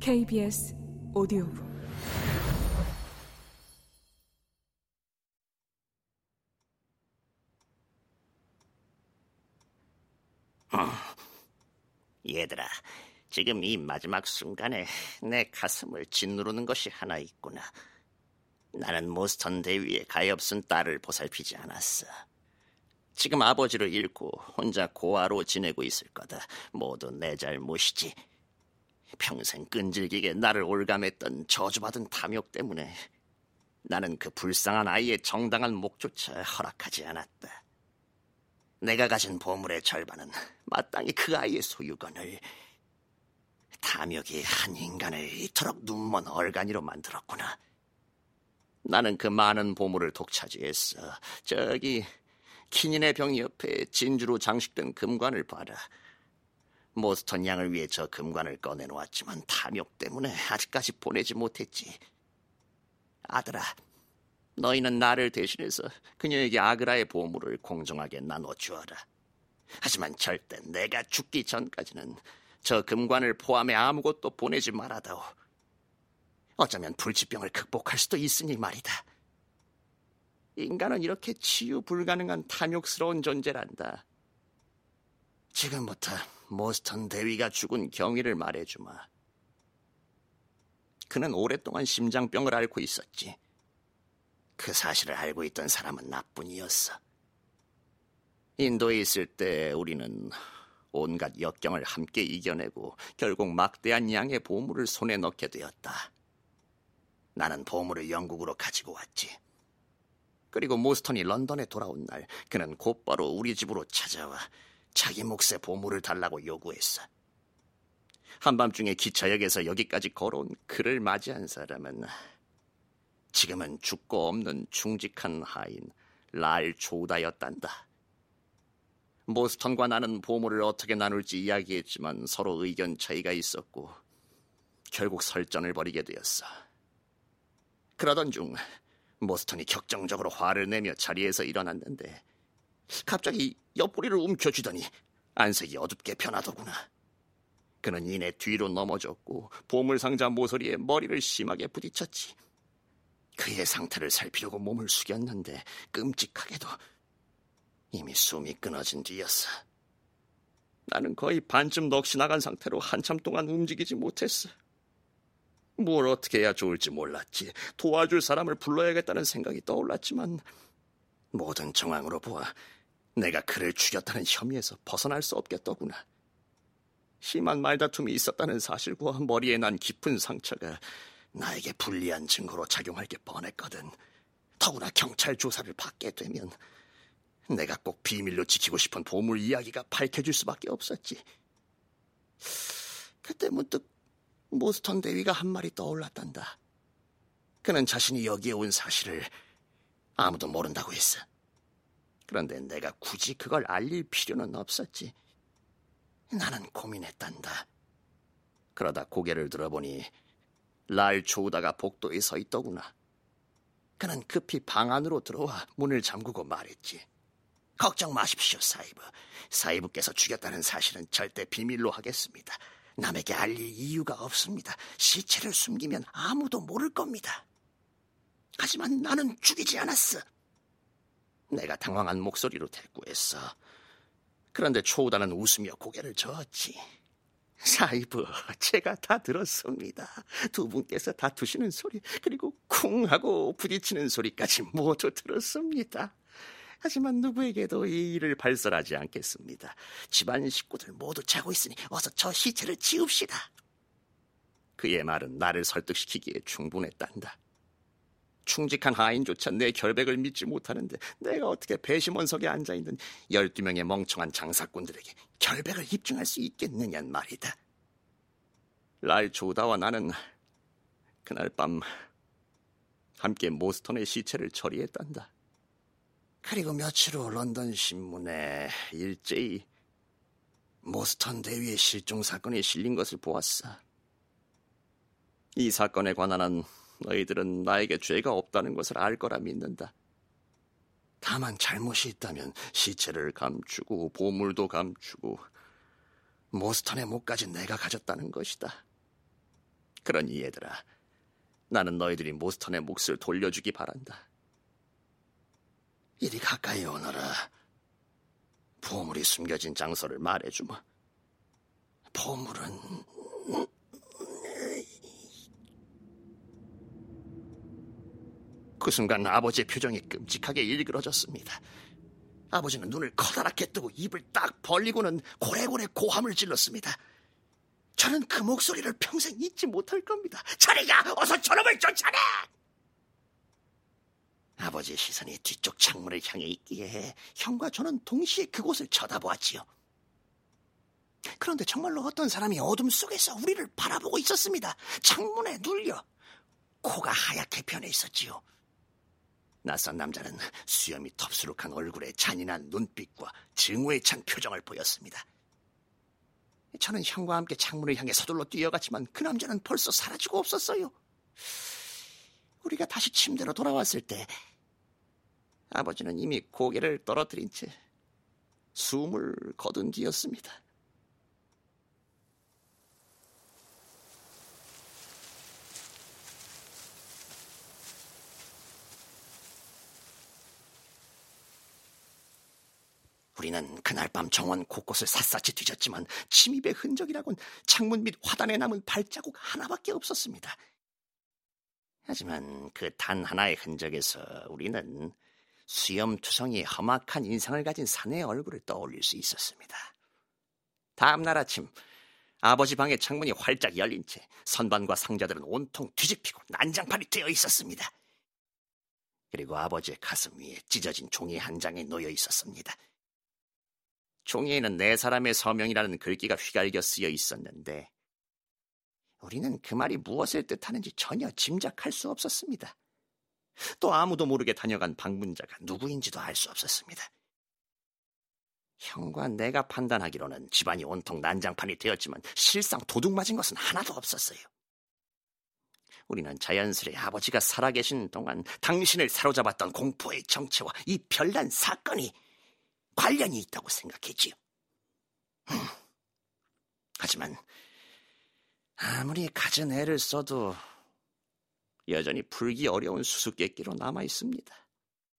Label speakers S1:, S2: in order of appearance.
S1: KBS 오디오북
S2: 얘들아, 지금 이 마지막 순간에 내 가슴을 짓누르는 것이 하나 있구나. 나는 모스턴 대위의 가엾은 딸을 보살피지 않았어. 지금 아버지를 잃고 혼자 고아로 지내고 있을 거다. 모두 내 잘못이지. 평생 끈질기게 나를 올감했던 저주받은 탐욕 때문에 나는 그 불쌍한 아이의 정당한 목조차 허락하지 않았다. 내가 가진 보물의 절반은 마땅히 그 아이의 소유건을 탐욕이 한 인간을 이토록 눈먼 얼간이로 만들었구나. 나는 그 많은 보물을 독차지했어. 저기 키닌의 병 옆에 진주로 장식된 금관을 봐라. 모스턴 양을 위해 저 금관을 꺼내놓았지만 탐욕 때문에 아직까지 보내지 못했지. 아들아, 너희는 나를 대신해서 그녀에게 아그라의 보물을 공정하게 나눠 주어라. 하지만 절대 내가 죽기 전까지는 저 금관을 포함해 아무것도 보내지 말아다오. 어쩌면 불치병을 극복할 수도 있으니 말이다. 인간은 이렇게 치유 불가능한 탐욕스러운 존재란다. 지금부터 모스턴 대위가 죽은 경위를 말해주마. 그는 오랫동안 심장병을 앓고 있었지. 그 사실을 알고 있던 사람은 나뿐이었어. 인도에 있을 때 우리는 온갖 역경을 함께 이겨내고 결국 막대한 양의 보물을 손에 넣게 되었다. 나는 보물을 영국으로 가지고 왔지. 그리고 모스턴이 런던에 돌아온 날 그는 곧바로 우리 집으로 찾아와 자기 몫의 보물을 달라고 요구했어. 한밤중에 기차역에서 여기까지 걸어온 그를 맞이한 사람은 지금은 죽고 없는 충직한 하인 랄 조다였단다. 모스턴과 나는 보물을 어떻게 나눌지 이야기했지만 서로 의견 차이가 있었고 결국 설전을 벌이게 되었어. 그러던 중 모스턴이 격정적으로 화를 내며 자리에서 일어났는데 갑자기 옆구리를 움켜쥐더니 안색이 어둡게 변하더구나. 그는 이내 뒤로 넘어졌고 보물상자 모서리에 머리를 심하게 부딪혔지. 그의 상태를 살피려고 몸을 숙였는데 끔찍하게도 이미 숨이 끊어진 뒤였어. 나는 거의 반쯤 넋이 나간 상태로 한참 동안 움직이지 못했어. 뭘 어떻게 해야 좋을지 몰랐지. 도와줄 사람을 불러야겠다는 생각이 떠올랐지만 모든 정황으로 보아 내가 그를 죽였다는 혐의에서 벗어날 수 없겠더구나. 심한 말다툼이 있었다는 사실과 머리에 난 깊은 상처가 나에게 불리한 증거로 작용할 게 뻔했거든. 더구나 경찰 조사를 받게 되면 내가 꼭 비밀로 지키고 싶은 보물 이야기가 밝혀질 수밖에 없었지. 그때 문득 모스턴 대위가 한 말이 떠올랐단다. 그는 자신이 여기에 온 사실을 아무도 모른다고 했어. 그런데 내가 굳이 그걸 알릴 필요는 없었지. 나는 고민했단다. 그러다 고개를 들어보니 랄 조우다가 복도에 서 있더구나. 그는 급히 방 안으로 들어와 문을 잠그고 말했지. 걱정 마십시오, 사이브. 사이브께서 죽였다는 사실은 절대 비밀로 하겠습니다. 남에게 알릴 이유가 없습니다. 시체를 숨기면 아무도 모를 겁니다. 하지만 나는 죽이지 않았어. 내가 당황한 목소리로 대꾸했어. 그런데 초우다는 웃으며 고개를 저었지. 사이브, 제가 다 들었습니다. 두 분께서 다투시는 소리, 그리고 쿵 하고 부딪히는 소리까지 모두 들었습니다. 하지만 누구에게도 이 일을 발설하지 않겠습니다. 집안 식구들 모두 자고 있으니 어서 저 시체를 지웁시다. 그의 말은 나를 설득시키기에 충분했단다. 충직한 하인조차 내 결백을 믿지 못하는데 내가 어떻게 배심원석에 앉아 있는 12명의 멍청한 장사꾼들에게 결백을 입증할 수 있겠느냔 말이다. 랄 조다와 나는 그날 밤 함께 모스턴의 시체를 처리했단다. 그리고 며칠 후 런던 신문에 일제히 모스턴 대위의 실종 사건이 실린 것을 보았어. 이 사건에 관한 한 너희들은 나에게 죄가 없다는 것을 알 거라 믿는다. 다만 잘못이 있다면 시체를 감추고 보물도 감추고 모스턴의 목까지 내가 가졌다는 것이다. 그러니 얘들아, 나는 너희들이 모스턴의 몫을 돌려주기 바란다. 이리 가까이 오너라. 보물이 숨겨진 장소를 말해주마. 보물은 그 순간 아버지의 표정이 끔찍하게 일그러졌습니다. 아버지는 눈을 커다랗게 뜨고 입을 딱 벌리고는 고래고래 고함을 질렀습니다. 저는 그 목소리를 평생 잊지 못할 겁니다. 자리가 어서 저놈을 쫓아내! 아버지의 시선이 뒤쪽 창문을 향해 있기에 형과 저는 동시에 그곳을 쳐다보았지요. 그런데 정말로 어떤 사람이 어둠 속에서 우리를 바라보고 있었습니다. 창문에 눌려 코가 하얗게 변해 있었지요. 낯선 남자는 수염이 덥수룩한 얼굴에 잔인한 눈빛과 증오에 찬 표정을 보였습니다. 저는 형과 함께 창문을 향해 서둘러 뛰어갔지만 그 남자는 벌써 사라지고 없었어요. 우리가 다시 침대로 돌아왔을 때 아버지는 이미 고개를 떨어뜨린 채 숨을 거둔 뒤였습니다. 우리는 그날 밤 정원 곳곳을 샅샅이 뒤졌지만 침입의 흔적이라곤 창문 및 화단에 남은 발자국 하나밖에 없었습니다. 하지만 그 단 하나의 흔적에서 우리는 수염투성이 험악한 인상을 가진 사내의 얼굴을 떠올릴 수 있었습니다. 다음 날 아침 아버지 방의 창문이 활짝 열린 채 선반과 상자들은 온통 뒤집히고 난장판이 되어 있었습니다. 그리고 아버지의 가슴 위에 찢어진 종이 한 장이 놓여 있었습니다. 종이에는 네 사람의 서명이라는 글귀가 휘갈겨 쓰여 있었는데 우리는 그 말이 무엇을 뜻하는지 전혀 짐작할 수 없었습니다. 또 아무도 모르게 다녀간 방문자가 누구인지도 알 수 없었습니다. 형과 내가 판단하기로는 집안이 온통 난장판이 되었지만 실상 도둑 맞은 것은 하나도 없었어요. 우리는 자연스레 아버지가 살아계신 동안 당신을 사로잡았던 공포의 정체와 이 별난 사건이 관련이 있다고 생각했지요. 음. 하지만 아무리 갖은 애를 써도 여전히 풀기 어려운 수수께끼로 남아 있습니다.